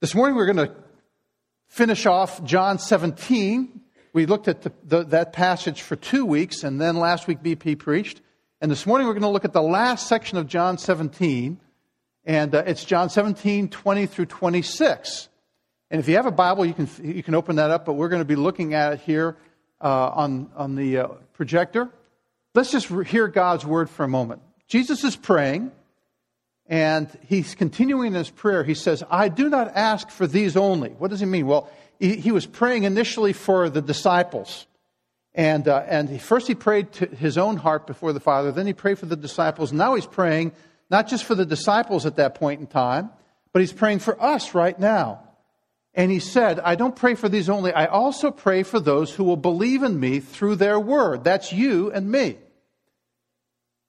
This morning we're going to finish off John 17. We looked at the, the, that passage for two weeks, and then last week BP preached. And this morning we're going to look at the last section of John 17, and uh, it's John 17, 20 through 26. And if you have a Bible, you can, you can open that up, but we're going to be looking at it here uh, on, on the uh, projector. Let's just hear God's word for a moment. Jesus is praying, and he's continuing his prayer. He says, I do not ask for these only. What does he mean? Well, he, was praying initially for the disciples. And, uh, and first he prayed to his own heart before the Father. Then he prayed for the disciples. Now he's praying not just for the disciples at that point in time, but he's praying for us right now. And he said, I don't pray for these only. I also pray for those who will believe in me through their word. That's you and me.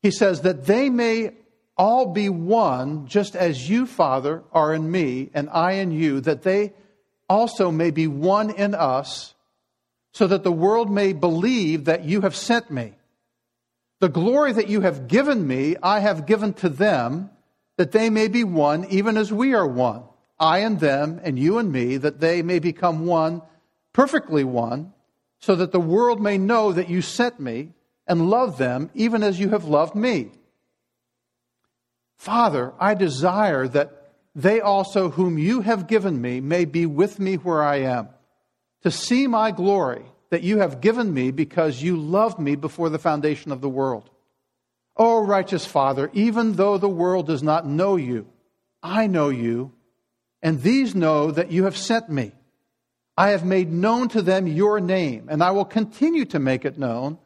He says that they may all be one, just as you, Father, are in me, and I in you, that they also may be one in us, so that the world may believe that you have sent me. The glory that you have given me, I have given to them, that they may be one, even as we are one. I and them, and you and me, that they may become one, perfectly one, so that the world may know that you sent me and love them, even as you have loved me. Father, I desire that they also, whom you have given me, may be with me where I am, to see my glory that you have given me because you loved me before the foundation of the world. O oh, righteous Father, even though the world does not know you, I know you, and these know that you have sent me. I have made known to them your name, and I will continue to make it known,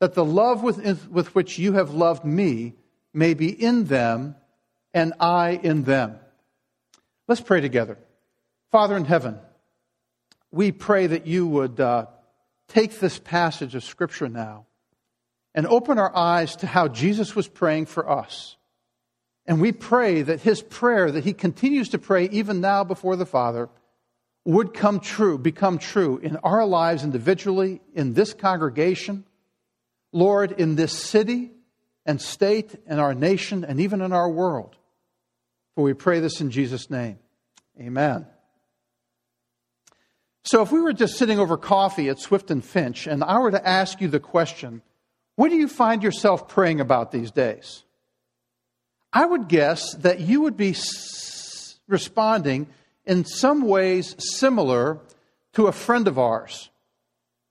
that the love with, with which you have loved me may be in them and I in them. Let's pray together. Father in heaven, we pray that you would uh, take this passage of Scripture now and open our eyes to how Jesus was praying for us. And we pray that his prayer that he continues to pray even now before the Father would come true, become true in our lives individually, in this congregation, Lord, in this city and state, and our nation, and even in our world. For we pray this in Jesus' name. Amen. So, if we were just sitting over coffee at Swift and Finch, and I were to ask you the question, what do you find yourself praying about these days? I would guess that you would be responding in some ways similar to a friend of ours.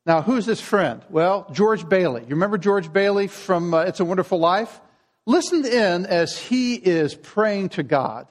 Now, who's this friend? Well, George Bailey. You remember George Bailey from uh, It's a Wonderful Life? Listen in as he is praying to God.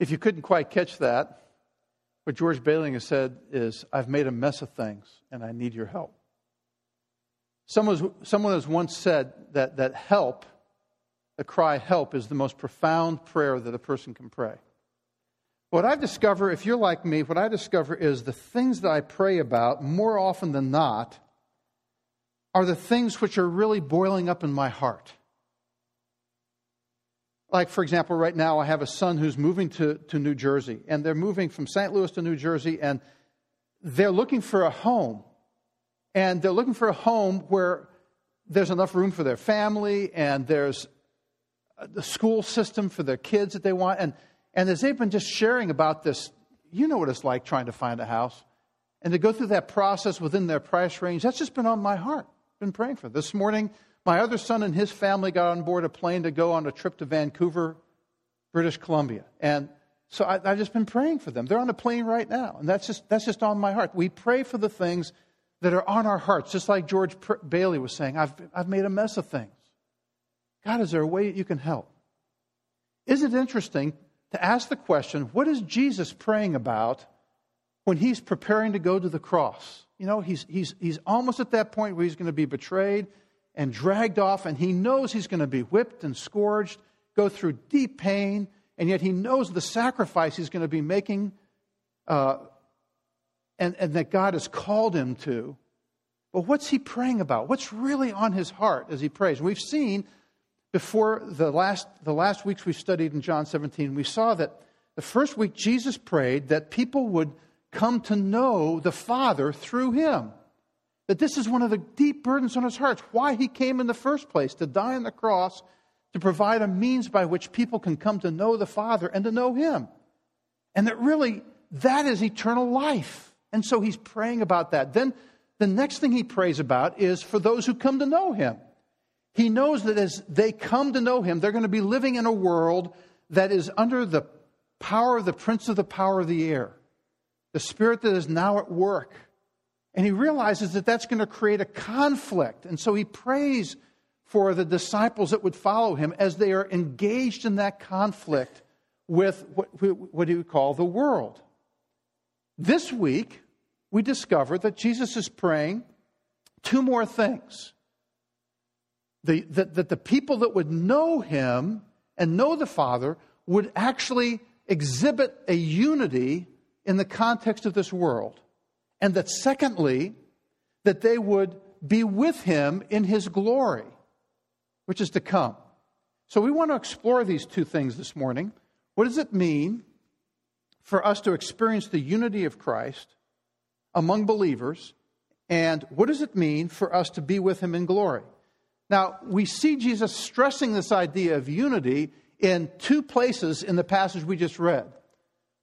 If you couldn't quite catch that, what George Bailey has said is, I've made a mess of things and I need your help. Someone, someone has once said that, that help, the cry help, is the most profound prayer that a person can pray. What I discover, if you're like me, what I discover is the things that I pray about more often than not are the things which are really boiling up in my heart. Like, for example, right now I have a son who's moving to, to New Jersey, and they're moving from St. Louis to New Jersey, and they're looking for a home. And they're looking for a home where there's enough room for their family, and there's the school system for their kids that they want. And, and as they've been just sharing about this, you know what it's like trying to find a house. And to go through that process within their price range, that's just been on my heart. Been praying for. This morning, my other son and his family got on board a plane to go on a trip to Vancouver, British Columbia. And so I, have just been praying for them. They're on a plane right now. And that's just, that's just on my heart. We pray for the things that are on our hearts, just like George Bailey was saying. I've, I've made a mess of things. God, is there a way that you can help? Is it interesting to ask the question what is Jesus praying about when he's preparing to go to the cross? You know, he's, he's, he's almost at that point where he's going to be betrayed and dragged off, and he knows he's going to be whipped and scourged, go through deep pain, and yet he knows the sacrifice he's going to be making uh, and, and that God has called him to. But what's he praying about? What's really on his heart as he prays? We've seen before the last, the last weeks we studied in John 17, we saw that the first week Jesus prayed that people would come to know the Father through him. That this is one of the deep burdens on his heart. Why he came in the first place, to die on the cross, to provide a means by which people can come to know the Father and to know him. And that really, that is eternal life. And so he's praying about that. Then the next thing he prays about is for those who come to know him. He knows that as they come to know him, they're going to be living in a world that is under the power of the prince of the power of the air, the spirit that is now at work. And he realizes that that's going to create a conflict. And so he prays for the disciples that would follow him as they are engaged in that conflict with what, what do you call the world. This week, we discover that Jesus is praying two more things the, that, that the people that would know him and know the Father would actually exhibit a unity in the context of this world. And that secondly, that they would be with him in his glory, which is to come. So we want to explore these two things this morning. What does it mean for us to experience the unity of Christ among believers? And what does it mean for us to be with him in glory? Now, we see Jesus stressing this idea of unity in two places in the passage we just read.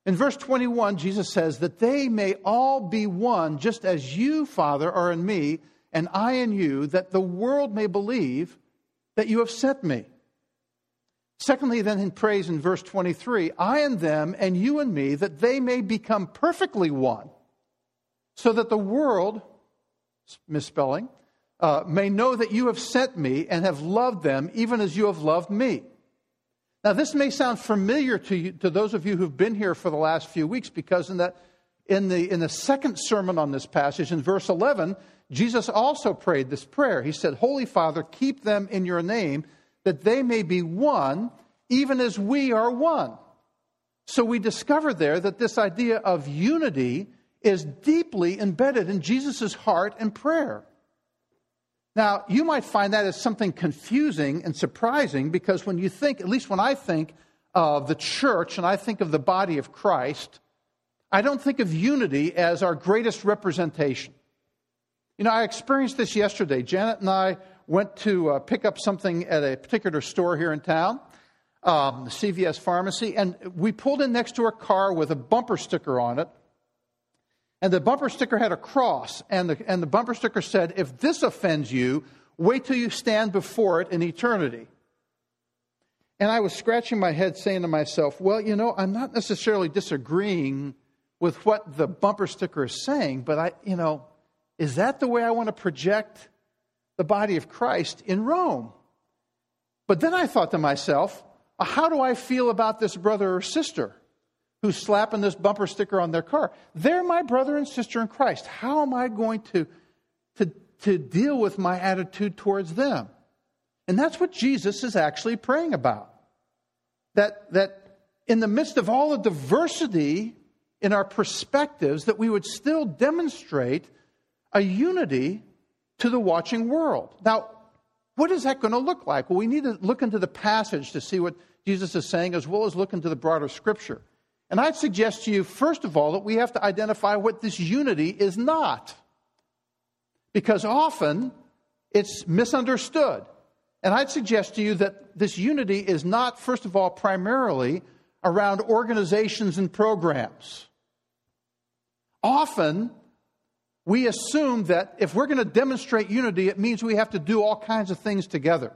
In verse 21, Jesus says, That they may all be one, just as you, Father, are in me, and I in you, that the world may believe that you have sent me. Secondly, then, in praise in verse 23, I and them, and you and me, that they may become perfectly one, so that the world, misspelling, uh, may know that you have sent me and have loved them even as you have loved me. Now, this may sound familiar to, you, to those of you who've been here for the last few weeks because in, that, in, the, in the second sermon on this passage, in verse 11, Jesus also prayed this prayer. He said, Holy Father, keep them in your name that they may be one, even as we are one. So we discover there that this idea of unity is deeply embedded in Jesus' heart and prayer. Now, you might find that as something confusing and surprising because when you think, at least when I think of the church and I think of the body of Christ, I don't think of unity as our greatest representation. You know, I experienced this yesterday. Janet and I went to uh, pick up something at a particular store here in town, um, the CVS pharmacy, and we pulled in next to a car with a bumper sticker on it and the bumper sticker had a cross, and the, and the bumper sticker said, If this offends you, wait till you stand before it in eternity. And I was scratching my head saying to myself, Well, you know, I'm not necessarily disagreeing with what the bumper sticker is saying, but I, you know, is that the way I want to project the body of Christ in Rome? But then I thought to myself, how do I feel about this brother or sister? Who's slapping this bumper sticker on their car. They're my brother and sister in Christ. How am I going to, to, to deal with my attitude towards them? And that's what Jesus is actually praying about. That, that in the midst of all the diversity in our perspectives, that we would still demonstrate a unity to the watching world. Now, what is that going to look like? Well, we need to look into the passage to see what Jesus is saying, as well as look into the broader scripture. And I'd suggest to you, first of all, that we have to identify what this unity is not. Because often it's misunderstood. And I'd suggest to you that this unity is not, first of all, primarily around organizations and programs. Often, we assume that if we're going to demonstrate unity, it means we have to do all kinds of things together.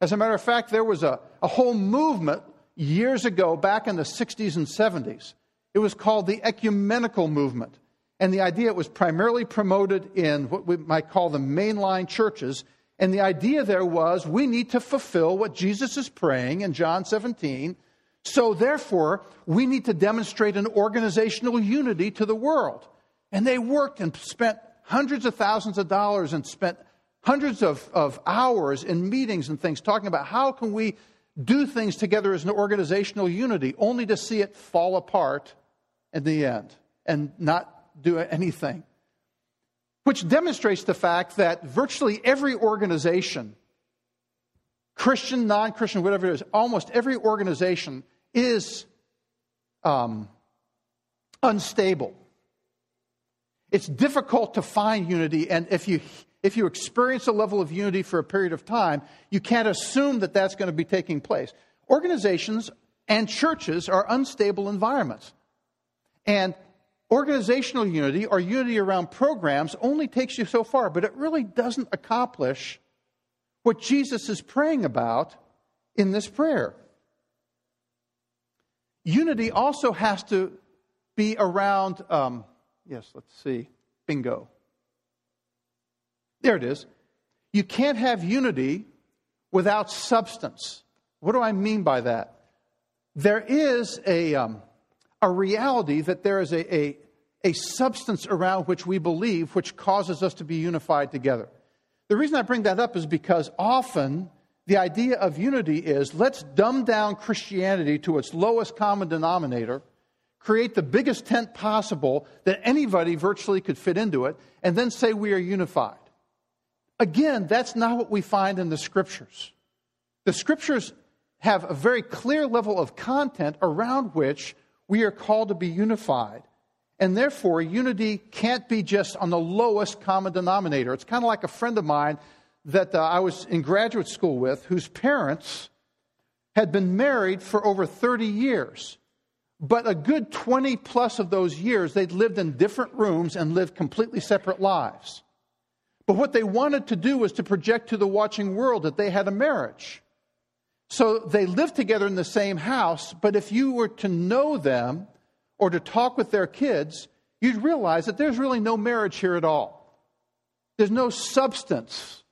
As a matter of fact, there was a, a whole movement years ago, back in the 60s and 70s. It was called the ecumenical movement. And the idea it was primarily promoted in what we might call the mainline churches. And the idea there was we need to fulfill what Jesus is praying in John 17 So, therefore, we need to demonstrate an organizational unity to the world. And they worked and spent hundreds of thousands of dollars and spent hundreds of, of hours in meetings and things talking about how can we do things together as an organizational unity, only to see it fall apart in the end and not do anything. Which demonstrates the fact that virtually every organization, Christian, non Christian, whatever it is, almost every organization is um, unstable. It's difficult to find unity, and if you if you experience a level of unity for a period of time, you can't assume that that's going to be taking place. Organizations and churches are unstable environments. And organizational unity or unity around programs only takes you so far, but it really doesn't accomplish what Jesus is praying about in this prayer. Unity also has to be around, um, yes, let's see, bingo. There it is. You can't have unity without substance. What do I mean by that? There is a, um, a reality that there is a, a, a substance around which we believe, which causes us to be unified together. The reason I bring that up is because often the idea of unity is let's dumb down Christianity to its lowest common denominator, create the biggest tent possible that anybody virtually could fit into it, and then say we are unified. Again, that's not what we find in the scriptures. The scriptures have a very clear level of content around which we are called to be unified. And therefore, unity can't be just on the lowest common denominator. It's kind of like a friend of mine that uh, I was in graduate school with whose parents had been married for over 30 years. But a good 20 plus of those years, they'd lived in different rooms and lived completely separate lives. But what they wanted to do was to project to the watching world that they had a marriage. So they lived together in the same house, but if you were to know them or to talk with their kids, you'd realize that there's really no marriage here at all. There's no substance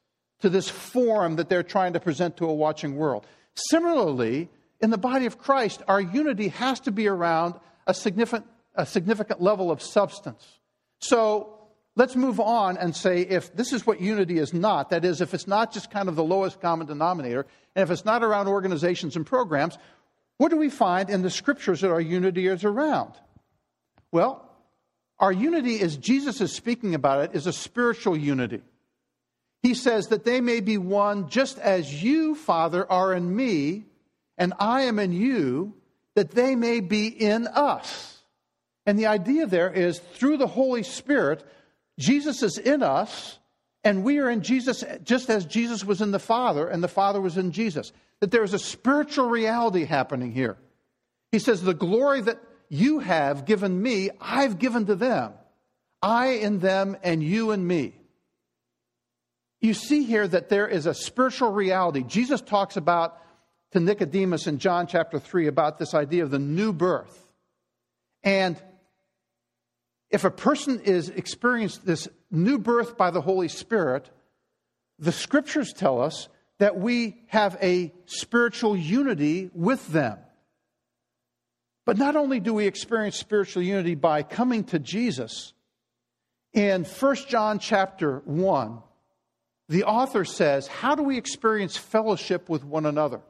to this form that they're trying to present to a watching world. Similarly, in the body of Christ, our unity has to be around a significant, a significant level of substance. So let's move on and say if this is what unity is not, that is, if it's not just kind of the lowest common denominator, and if it's not around organizations and programs, what do we find in the scriptures that our unity is around? Well, our unity, as Jesus is speaking about it, is a spiritual unity. He says that they may be one just as you, Father, are in me, and I am in you, that they may be in us. And the idea there is through the Holy Spirit, Jesus is in us, and we are in Jesus just as Jesus was in the Father, and the Father was in Jesus. That there is a spiritual reality happening here. He says, The glory that you have given me, I've given to them. I in them, and you in me. You see here that there is a spiritual reality. Jesus talks about to Nicodemus in John chapter 3 about this idea of the new birth. And if a person is experienced this new birth by the Holy Spirit, the scriptures tell us that we have a spiritual unity with them. But not only do we experience spiritual unity by coming to Jesus, in 1 John chapter 1, the author says, How do we experience fellowship with one another?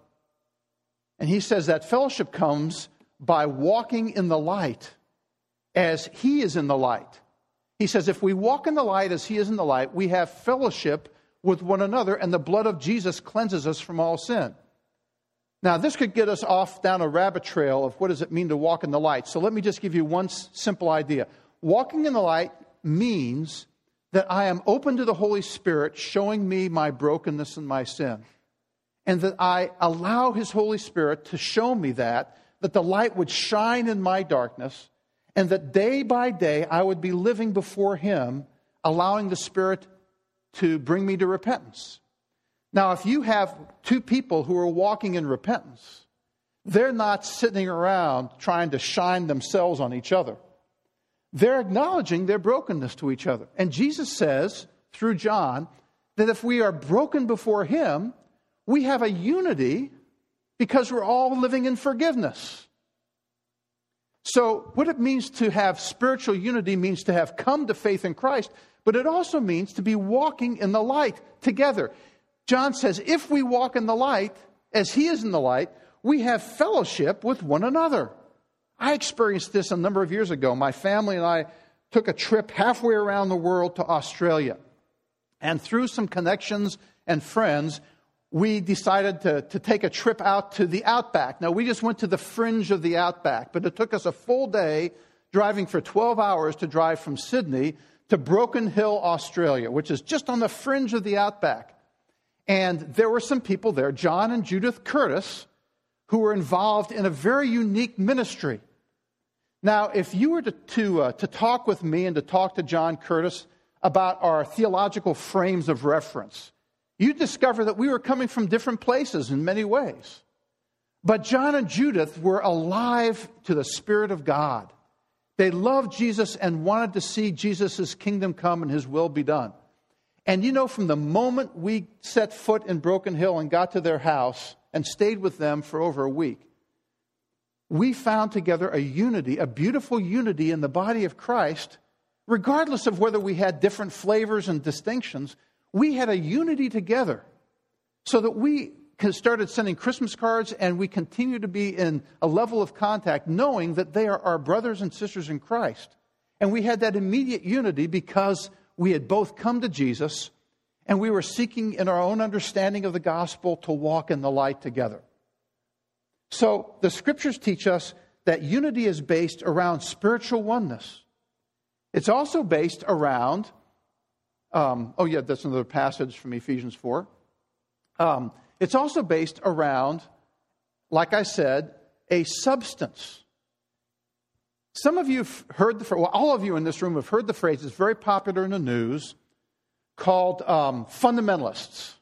And he says that fellowship comes by walking in the light as he is in the light. He says, if we walk in the light as he is in the light, we have fellowship with one another, and the blood of Jesus cleanses us from all sin. Now, this could get us off down a rabbit trail of what does it mean to walk in the light. So let me just give you one simple idea. Walking in the light means that I am open to the Holy Spirit showing me my brokenness and my sin. And that I allow His Holy Spirit to show me that, that the light would shine in my darkness, and that day by day I would be living before Him, allowing the Spirit to bring me to repentance. Now, if you have two people who are walking in repentance, they're not sitting around trying to shine themselves on each other. They're acknowledging their brokenness to each other. And Jesus says through John that if we are broken before Him, we have a unity because we're all living in forgiveness. So, what it means to have spiritual unity means to have come to faith in Christ, but it also means to be walking in the light together. John says, if we walk in the light, as he is in the light, we have fellowship with one another. I experienced this a number of years ago. My family and I took a trip halfway around the world to Australia. And through some connections and friends, we decided to, to take a trip out to the outback. Now, we just went to the fringe of the outback, but it took us a full day driving for 12 hours to drive from Sydney to Broken Hill, Australia, which is just on the fringe of the outback. And there were some people there, John and Judith Curtis, who were involved in a very unique ministry. Now, if you were to, to, uh, to talk with me and to talk to John Curtis about our theological frames of reference, you'd discover that we were coming from different places in many ways. But John and Judith were alive to the Spirit of God. They loved Jesus and wanted to see Jesus' kingdom come and his will be done. And you know, from the moment we set foot in Broken Hill and got to their house and stayed with them for over a week, we found together a unity, a beautiful unity in the body of Christ, regardless of whether we had different flavors and distinctions. We had a unity together so that we started sending Christmas cards and we continue to be in a level of contact knowing that they are our brothers and sisters in Christ. And we had that immediate unity because we had both come to Jesus and we were seeking in our own understanding of the gospel to walk in the light together. So the scriptures teach us that unity is based around spiritual oneness. It's also based around, um, oh, yeah, that's another passage from Ephesians 4. Um, it's also based around, like I said, a substance. Some of you have heard the well, all of you in this room have heard the phrase, it's very popular in the news, called um, fundamentalists.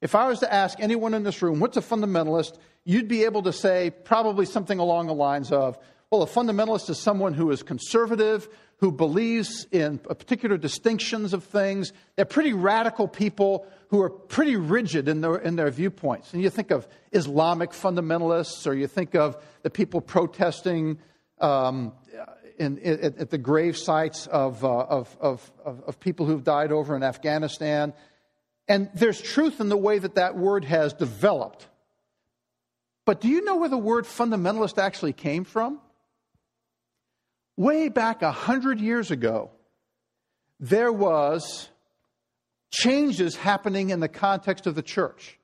If I was to ask anyone in this room, what's a fundamentalist? You'd be able to say probably something along the lines of, well, a fundamentalist is someone who is conservative, who believes in particular distinctions of things. They're pretty radical people who are pretty rigid in their, in their viewpoints. And you think of Islamic fundamentalists, or you think of the people protesting um, in, in, at the grave sites of, uh, of, of, of people who've died over in Afghanistan. And there's truth in the way that that word has developed. But do you know where the word fundamentalist actually came from? Way back a hundred years ago, there was changes happening in the context of the church.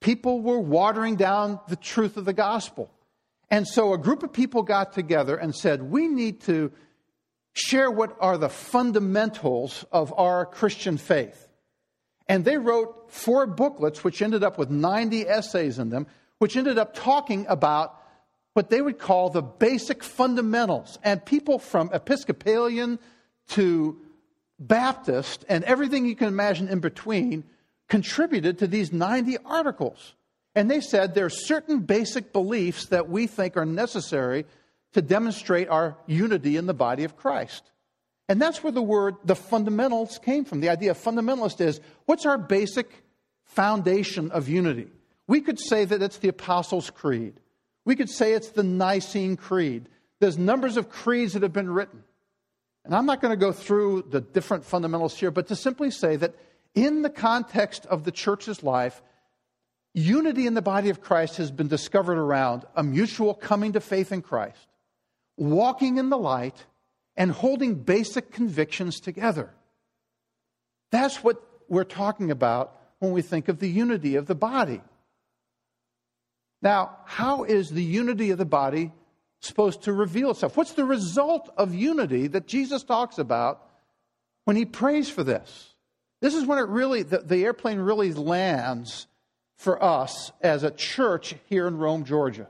People were watering down the truth of the gospel. And so a group of people got together and said, we need to share what are the fundamentals of our Christian faith. And they wrote four booklets, which ended up with 90 essays in them, which ended up talking about what they would call the basic fundamentals. And people from Episcopalian to Baptist and everything you can imagine in between contributed to these 90 articles. And they said there are certain basic beliefs that we think are necessary to demonstrate our unity in the body of Christ. And that's where the word, the fundamentals came from. The idea of fundamentalist is what's our basic foundation of unity? We could say that it's the Apostles' Creed. We could say it's the Nicene Creed. There's numbers of creeds that have been written. And I'm not going to go through the different fundamentals here, but to simply say that in the context of the church's life, Unity in the body of Christ has been discovered around a mutual coming to faith in Christ, walking in the light, and holding basic convictions together. That's what we're talking about when we think of the unity of the body. Now, how is the unity of the body supposed to reveal itself? What's the result of unity that Jesus talks about when he prays for this? This is when it really, the, the airplane really lands for us as a church here in Rome, Georgia.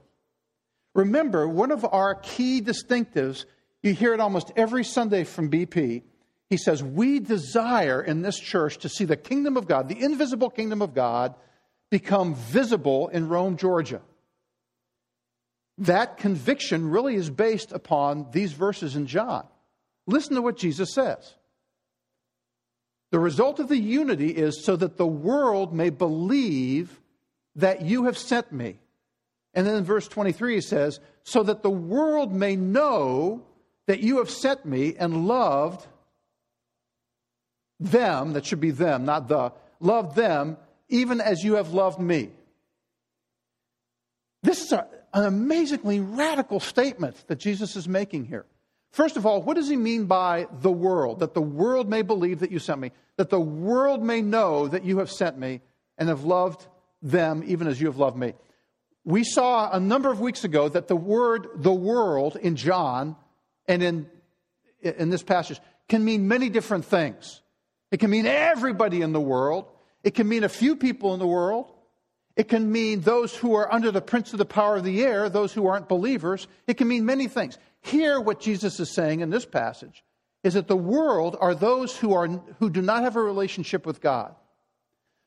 Remember, one of our key distinctives, you hear it almost every Sunday from BP. He says, We desire in this church to see the kingdom of God, the invisible kingdom of God, become visible in Rome, Georgia. That conviction really is based upon these verses in John. Listen to what Jesus says. The result of the unity is so that the world may believe that you have sent me. And then in verse 23, he says, So that the world may know that you have sent me and loved them, that should be them, not the, loved them, even as you have loved me. This is a, an amazingly radical statement that Jesus is making here. First of all, what does he mean by the world? That the world may believe that you sent me, that the world may know that you have sent me and have loved them even as you have loved me. We saw a number of weeks ago that the word the world in John and in, in this passage can mean many different things. It can mean everybody in the world. It can mean a few people in the world. It can mean those who are under the prince of the power of the air, those who aren't believers. It can mean many things. Here, what Jesus is saying in this passage is that the world are those who, are, who do not have a relationship with God.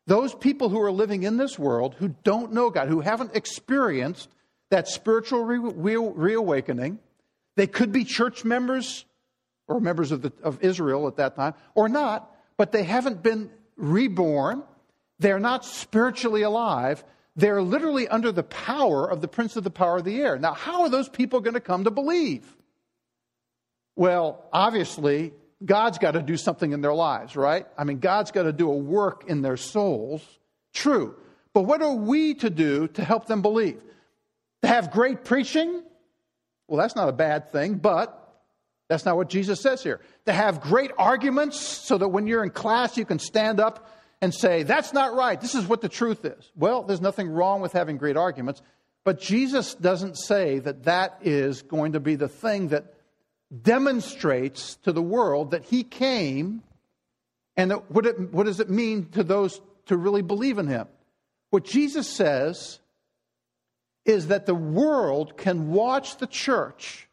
Those people who are living in this world who don't know God, who haven't experienced that spiritual re- re- reawakening. They could be church members or members of, the, of Israel at that time, or not, but they haven't been reborn. They're not spiritually alive. They're literally under the power of the prince of the power of the air. Now, how are those people going to come to believe? Well, obviously, God's got to do something in their lives, right? I mean, God's got to do a work in their souls. True. But what are we to do to help them believe? To have great preaching? Well, that's not a bad thing, but that's not what Jesus says here. To have great arguments so that when you're in class, you can stand up and say, That's not right. This is what the truth is. Well, there's nothing wrong with having great arguments, but Jesus doesn't say that that is going to be the thing that demonstrates to the world that he came and that what, it, what does it mean to those to really believe in him. What Jesus says is that the world can watch the church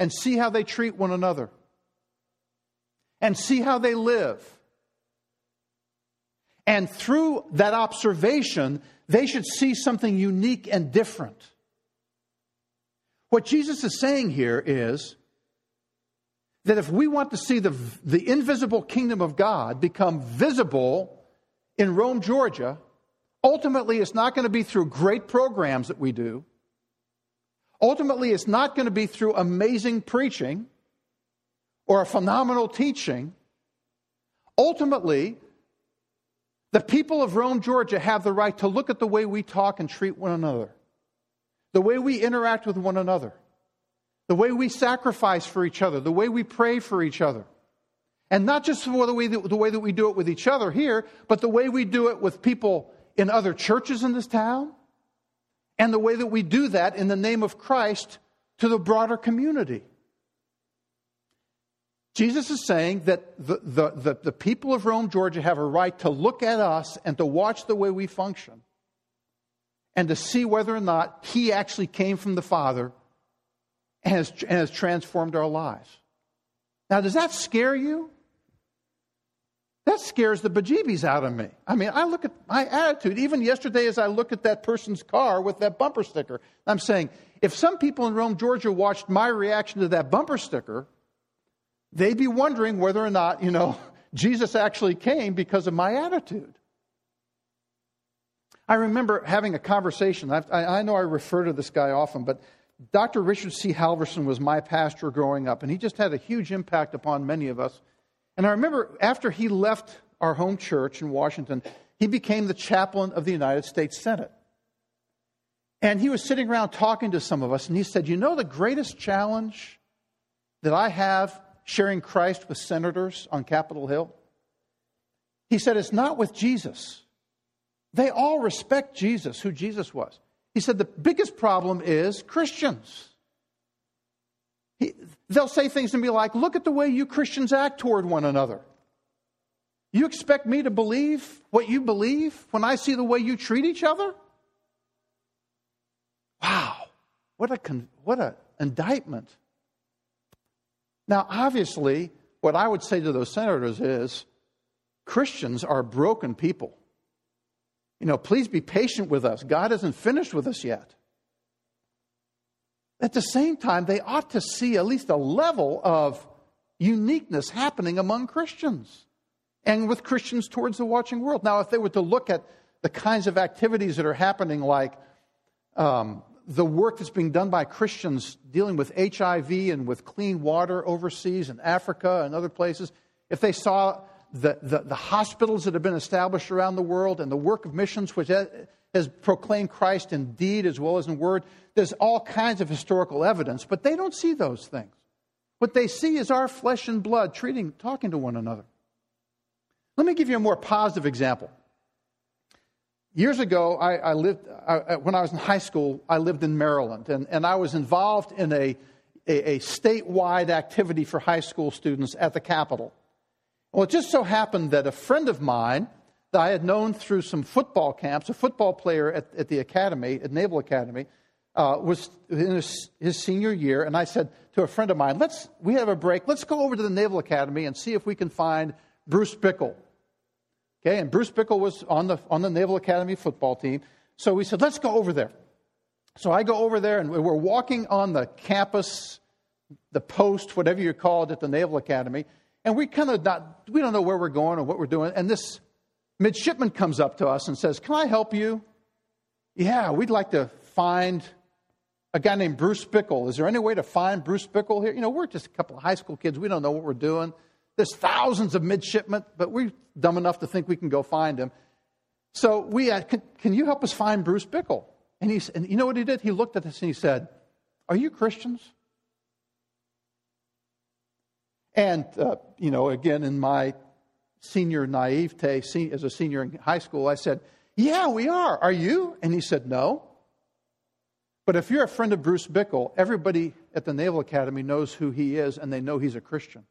and see how they treat one another and see how they live. And through that observation, they should see something unique and different. What Jesus is saying here is that if we want to see the, the invisible kingdom of God become visible in Rome, Georgia, ultimately it's not going to be through great programs that we do. Ultimately, it's not going to be through amazing preaching or a phenomenal teaching. Ultimately, the people of Rome, Georgia have the right to look at the way we talk and treat one another, the way we interact with one another, the way we sacrifice for each other, the way we pray for each other. And not just for the way, that, the way that we do it with each other here, but the way we do it with people in other churches in this town, and the way that we do that in the name of Christ to the broader community. Jesus is saying that the, the, the, the, people of Rome, Georgia have a right to look at us and to watch the way we function and to see whether or not He actually came from the Father and has, and has transformed our lives. Now, does that scare you? That scares the bejeebies out of me. I mean, I look at my attitude, even yesterday as I look at that person's car with that bumper sticker, I'm saying, if some people in Rome, Georgia watched my reaction to that bumper sticker, they'd be wondering whether or not, you know, Jesus actually came because of my attitude. I remember having a conversation. I, I know I refer to this guy often, but Dr. Richard C. Halverson was my pastor growing up, and he just had a huge impact upon many of us. And I remember after he left our home church in Washington, he became the chaplain of the United States Senate. And he was sitting around talking to some of us, and he said, You know, the greatest challenge that I have sharing Christ with senators on Capitol Hill? He said, It's not with Jesus. They all respect Jesus, who Jesus was. He said, The biggest problem is Christians. He, they'll say things and be like, Look at the way you Christians act toward one another. You expect me to believe what you believe when I see the way you treat each other? Wow, what a what an indictment. Now, obviously, what I would say to those senators is Christians are broken people. You know, please be patient with us. God isn't finished with us yet. At the same time, they ought to see at least a level of uniqueness happening among Christians and with Christians towards the watching world. Now, if they were to look at the kinds of activities that are happening, like um, the work that's being done by Christians dealing with HIV and with clean water overseas in Africa and other places, if they saw the, the, the hospitals that have been established around the world and the work of missions, which has proclaimed Christ in deed as well as in word, there's all kinds of historical evidence, but they don't see those things. What they see is our flesh and blood treating, talking to one another. Let me give you a more positive example. Years ago, I, I lived, I, when I was in high school, I lived in Maryland, and, and I was involved in a, a, a statewide activity for high school students at the Capitol. Well, it just so happened that a friend of mine that I had known through some football camps, a football player at, at the academy, at Naval Academy, uh, was in his, his, senior year, and I said to a friend of mine, "Let's we have a break. Let's go over to the Naval Academy and see if we can find Bruce Bickle." Okay, and Bruce Bickle was on the on the Naval Academy football team, so we said, "Let's go over there." So I go over there, and we're walking on the campus, the post, whatever you call it, at the Naval Academy, and we kind of not we don't know where we're going or what we're doing, and this midshipman comes up to us and says, Can I help you? Yeah, we'd like to find a guy named Bruce Bickle. Is there any way to find Bruce Bickle here? You know, we're just a couple of high school kids. We don't know what we're doing. There's thousands of midshipmen, but we're dumb enough to think we can go find him. So we, uh, can, can, you help us find Bruce Bickle? And, he, and you know what he did? He looked at us and he said, Are you Christians? And, uh, you know, again, in my senior naivete as a senior in high school, I said, Yeah, we are. Are you? And he said, No. But if you're a friend of Bruce Bickle, everybody at the Naval Academy knows who he is and they know he's a Christian.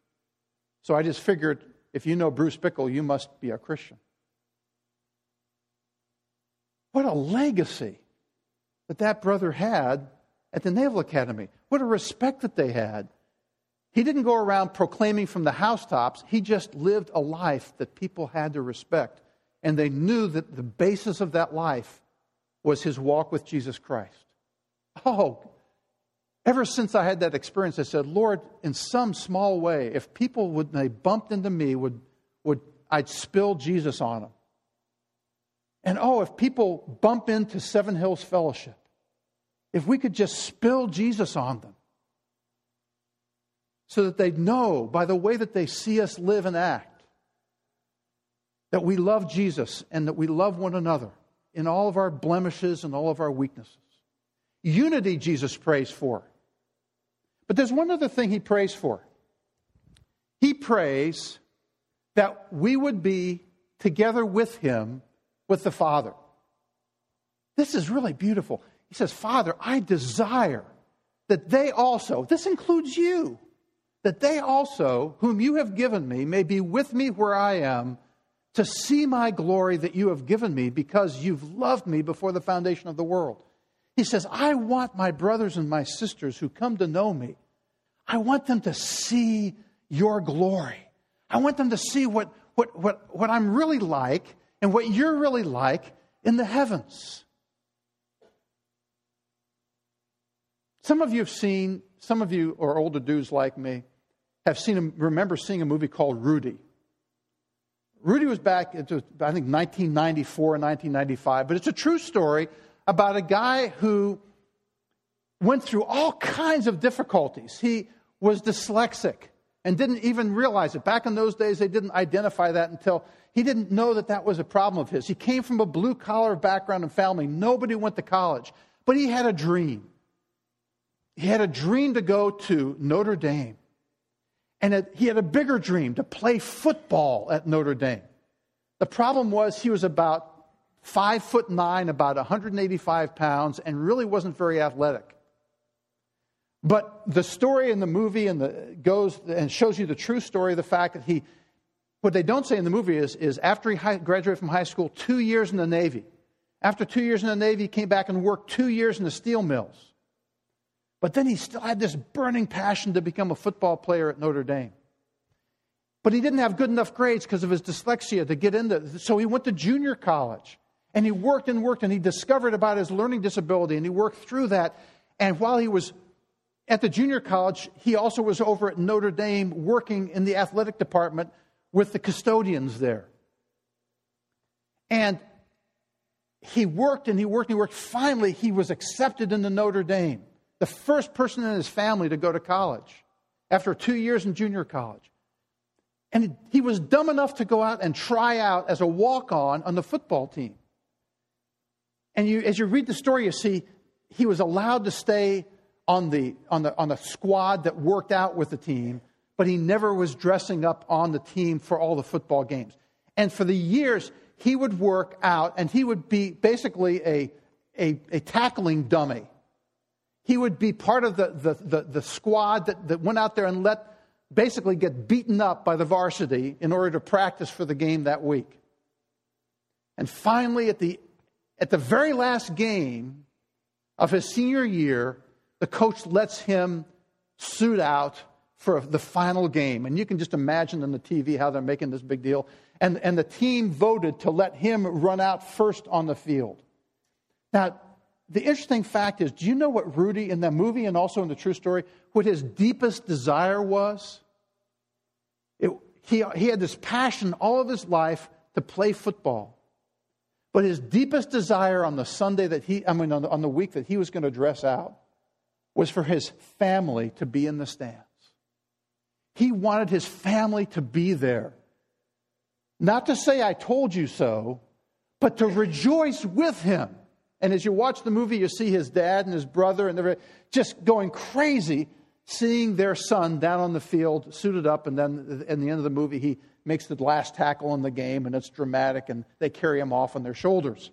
So I just figured if you know Bruce Bickle, you must be a Christian. What a legacy that that brother had at the Naval Academy. What a respect that they had. He didn't go around proclaiming from the housetops. He just lived a life that people had to respect. And they knew that the basis of that life was his walk with Jesus Christ. Oh, ever since I had that experience, I said, Lord, in some small way, if people would, they bumped into me, would, would I'd spill Jesus on them. And oh, if people bump into Seven Hills Fellowship, if we could just spill Jesus on them, so that they know by the way that they see us live and act that we love Jesus and that we love one another in all of our blemishes and all of our weaknesses. Unity, Jesus prays for. But there's one other thing he prays for. He prays that we would be together with him, with the Father. This is really beautiful. He says, Father, I desire that they also, this includes you, that they also, whom you have given me, may be with me where I am, to see my glory that you have given me because you've loved me before the foundation of the world. He says, I want my brothers and my sisters who come to know me, I want them to see your glory. I want them to see what, what, what, what I'm really like and what you're really like in the heavens. Some of you have seen, some of you are older dudes like me, have seen, a, remember seeing a movie called Rudy. Rudy was back, was, I think, 1994 and 1995, but it's a true story about a guy who went through all kinds of difficulties. He was dyslexic and didn't even realize it. Back in those days, they didn't identify that until he didn't know that that was a problem of his. He came from a blue collar background and family. Nobody went to college, but he had a dream. He had a dream to go to Notre Dame. And it, he had a bigger dream to play football at Notre Dame. The problem was he was about five foot nine, about 185 pounds, and really wasn't very athletic. But the story in the movie and the goes and shows you the true story of the fact that he, what they don't say in the movie is, is after he high, graduated from high school, two years in the Navy. After two years in the Navy, he came back and worked two years in the steel mills. But then he still had this burning passion to become a football player at Notre Dame. But he didn't have good enough grades because of his dyslexia to get into so he went to junior college and he worked and worked and he discovered about his learning disability and he worked through that and while he was at the junior college he also was over at Notre Dame working in the athletic department with the custodians there. And he worked and he worked and he worked. Finally, he was accepted into Notre Dame, the first person in his family to go to college after two years in junior college. And he was dumb enough to go out and try out as a walk on on the football team. And you, as you read the story, you see he was allowed to stay on the, on, the, on the squad that worked out with the team, but he never was dressing up on the team for all the football games. And for the years, he would work out and he would be basically a, a, a tackling dummy. He would be part of the, the, the, the squad that, that went out there and let basically get beaten up by the varsity in order to practice for the game that week. And finally, at the, at the very last game of his senior year, the coach lets him suit out for the final game. And you can just imagine on the TV how they're making this big deal. And, and the team voted to let him run out first on the field. Now, the interesting fact is do you know what Rudy, in that movie and also in the true story, what his deepest desire was? It, he, he had this passion all of his life to play football. But his deepest desire on the Sunday that he, I mean, on the, on the week that he was going to dress out was for his family to be in the stands. He wanted his family to be there. Not to say, I told you so, but to rejoice with him. And as you watch the movie, you see his dad and his brother, and they're just going crazy seeing their son down on the field, suited up. And then in the end of the movie, he makes the last tackle in the game, and it's dramatic, and they carry him off on their shoulders.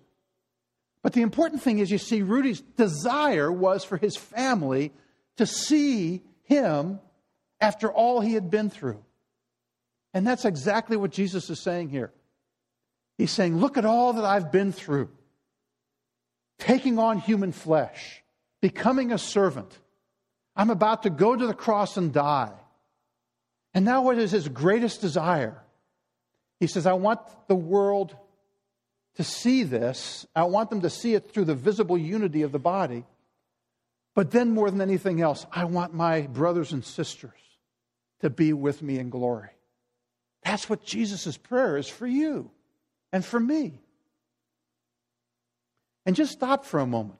But the important thing is, you see, Rudy's desire was for his family to see him after all he had been through. And that's exactly what Jesus is saying here. He's saying, Look at all that I've been through. Taking on human flesh, becoming a servant. I'm about to go to the cross and die. And now, what is his greatest desire? He says, I want the world to see this. I want them to see it through the visible unity of the body. But then, more than anything else, I want my brothers and sisters to be with me in glory. That's what Jesus' prayer is for you and for me. And just stop for a moment.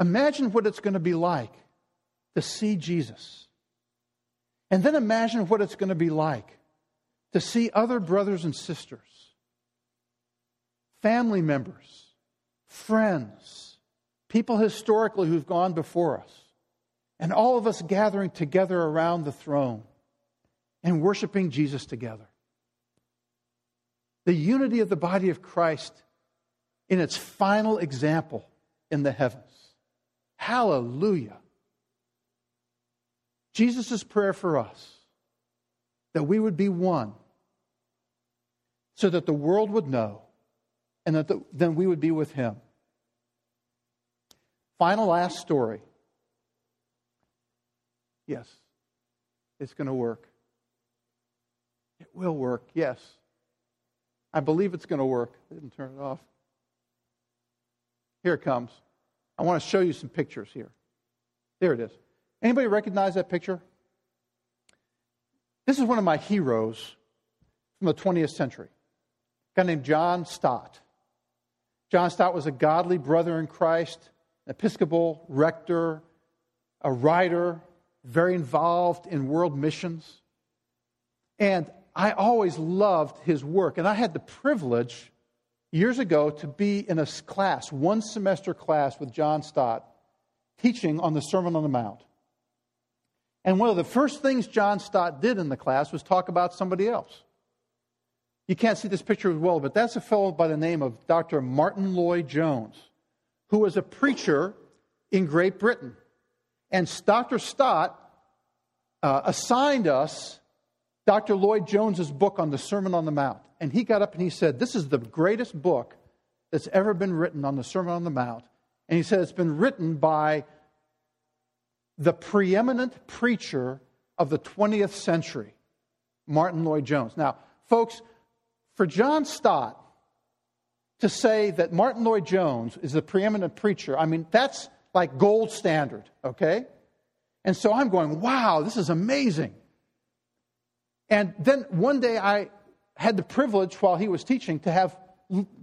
Imagine what it's going to be like to see Jesus. And then imagine what it's going to be like to see other brothers and sisters, family members, friends, people historically who've gone before us and all of us gathering together around the throne and worshiping Jesus together. The unity of the body of Christ in its final example in the heavens. Hallelujah. Jesus' prayer for us that we would be one so that the world would know and that the, then we would be with him. Final last story Yes, it's going to work. It will work, yes. I believe it's going to work. I didn't turn it off. Here it comes. I want to show you some pictures here. There it is. Anybody recognize that picture? This is one of my heroes from the 20th century. A guy named John Stott. John Stott was a godly brother in Christ, an Episcopal rector, a writer, very involved in world missions. And I always loved his work. And I had the privilege years ago to be in a class, one semester class with John Stott, teaching on the Sermon on the Mount. And one of the first things John Stott did in the class was talk about somebody else. You can't see this picture as well, but that's a fellow by the name of Dr. Martyn Lloyd-Jones, who was a preacher in Great Britain. And Dr. Stott uh, assigned us Dr. Lloyd-Jones's book on the Sermon on the Mount. And he got up and he said, This is the greatest book that's ever been written on the Sermon on the Mount. And he said, It's been written by the preeminent preacher of the 20th century, Martyn Lloyd-Jones. Now, folks, for John Stott to say that Martyn Lloyd-Jones is the preeminent preacher, I mean, that's like gold standard, okay? And so I'm going, wow, this is amazing. And then one day I had the privilege while he was teaching to have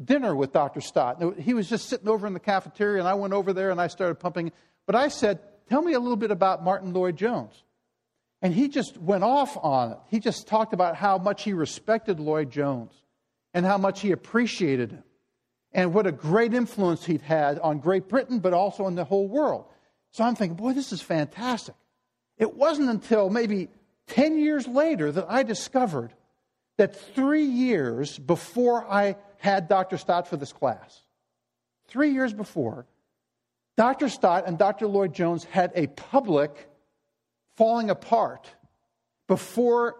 dinner with Dr. Stott. He was just sitting over in the cafeteria, and I went over there and I started pumping. But I said, Tell me a little bit about Martyn Lloyd-Jones. And he just went off on it. He just talked about how much he respected Lloyd Jones and how much he appreciated him and what a great influence he'd had on Great Britain, but also in the whole world. So I'm thinking, boy, this is fantastic. It wasn't until maybe 10 years later that I discovered that three years before I had Dr. Stott for this class, three years before, Dr. Stott and Dr. Lloyd Jones had a public falling apart before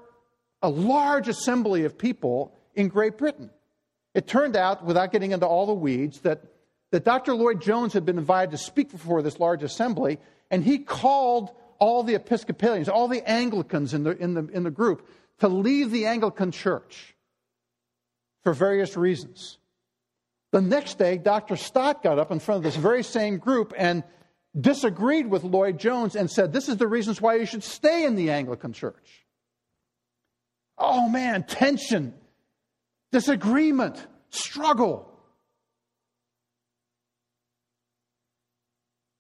a large assembly of people in Great Britain. It turned out, without getting into all the weeds, that, that Dr. Lloyd Jones had been invited to speak before this large assembly, and he called all the Episcopalians, all the Anglicans in the, in the, in the group, to leave the Anglican Church for various reasons. The next day, Dr. Stott got up in front of this very same group and disagreed with Lloyd Jones and said, This is the reasons why you should stay in the Anglican Church. Oh man, tension disagreement, struggle.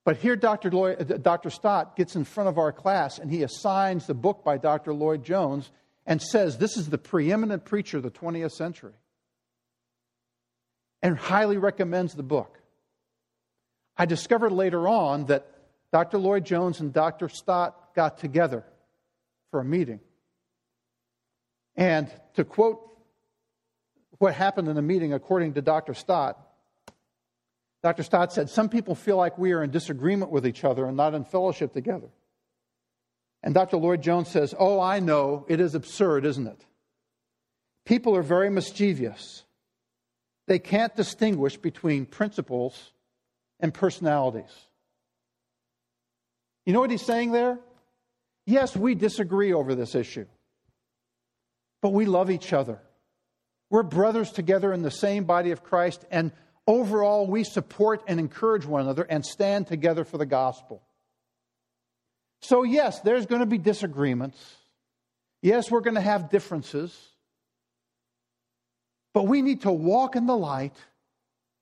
But here, Dr. Lloyd, uh, Dr. Stott gets in front of our class and he assigns the book by Dr. Lloyd Jones and says this is the preeminent preacher of the 20th century and highly recommends the book. I discovered later on that Dr. Lloyd Jones and Dr. Stott got together for a meeting. And to quote what happened in the meeting, according to Dr. Stott. Dr. Stott said, Some people feel like we are in disagreement with each other and not in fellowship together. And Dr. Lloyd Jones says, Oh, I know, it is absurd, isn't it? People are very mischievous. They can't distinguish between principles and personalities. You know what he's saying there? Yes, we disagree over this issue, but we love each other. We're brothers together in the same body of Christ, and overall, we support and encourage one another and stand together for the gospel. So, yes, there's going to be disagreements. Yes, we're going to have differences. But we need to walk in the light,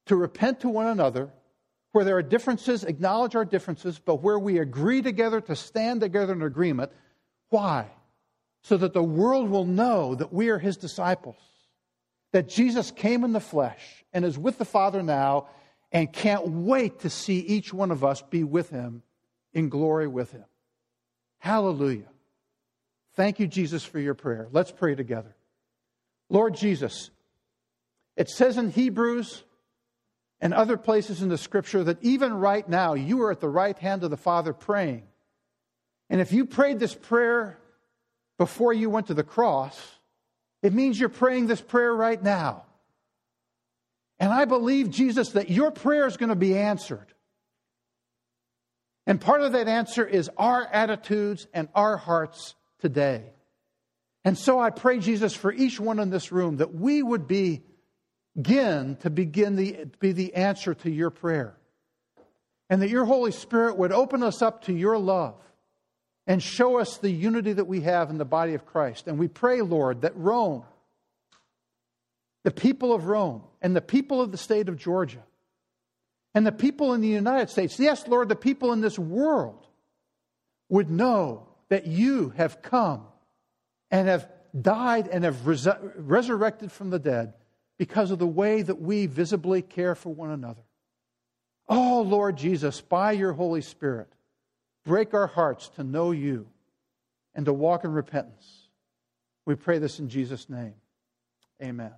to repent to one another. Where there are differences, acknowledge our differences, but where we agree together to stand together in agreement. Why? So that the world will know that we are his disciples that Jesus came in the flesh and is with the Father now and can't wait to see each one of us be with him in glory with him. Hallelujah. Thank you, Jesus, for your prayer. Let's pray together. Lord Jesus, it says in Hebrews and other places in the scripture that even right now you are at the right hand of the Father praying. And if you prayed this prayer before you went to the cross, it means you're praying this prayer right now. And I believe, Jesus, that your prayer is going to be answered. And part of that answer is our attitudes and our hearts today. And so I pray, Jesus, for each one in this room that we would be, begin to begin the, be the answer to your prayer. And that your Holy Spirit would open us up to your love and show us the unity that we have in the body of Christ. And we pray, Lord, that Rome, the people of Rome, and the people of the state of Georgia, and the people in the United States, yes, Lord, the people in this world would know that you have come and have died and have res- resurrected from the dead because of the way that we visibly care for one another. Oh, Lord Jesus, by your Holy Spirit, Break our hearts to know you and to walk in repentance. We pray this in Jesus' name. Amen.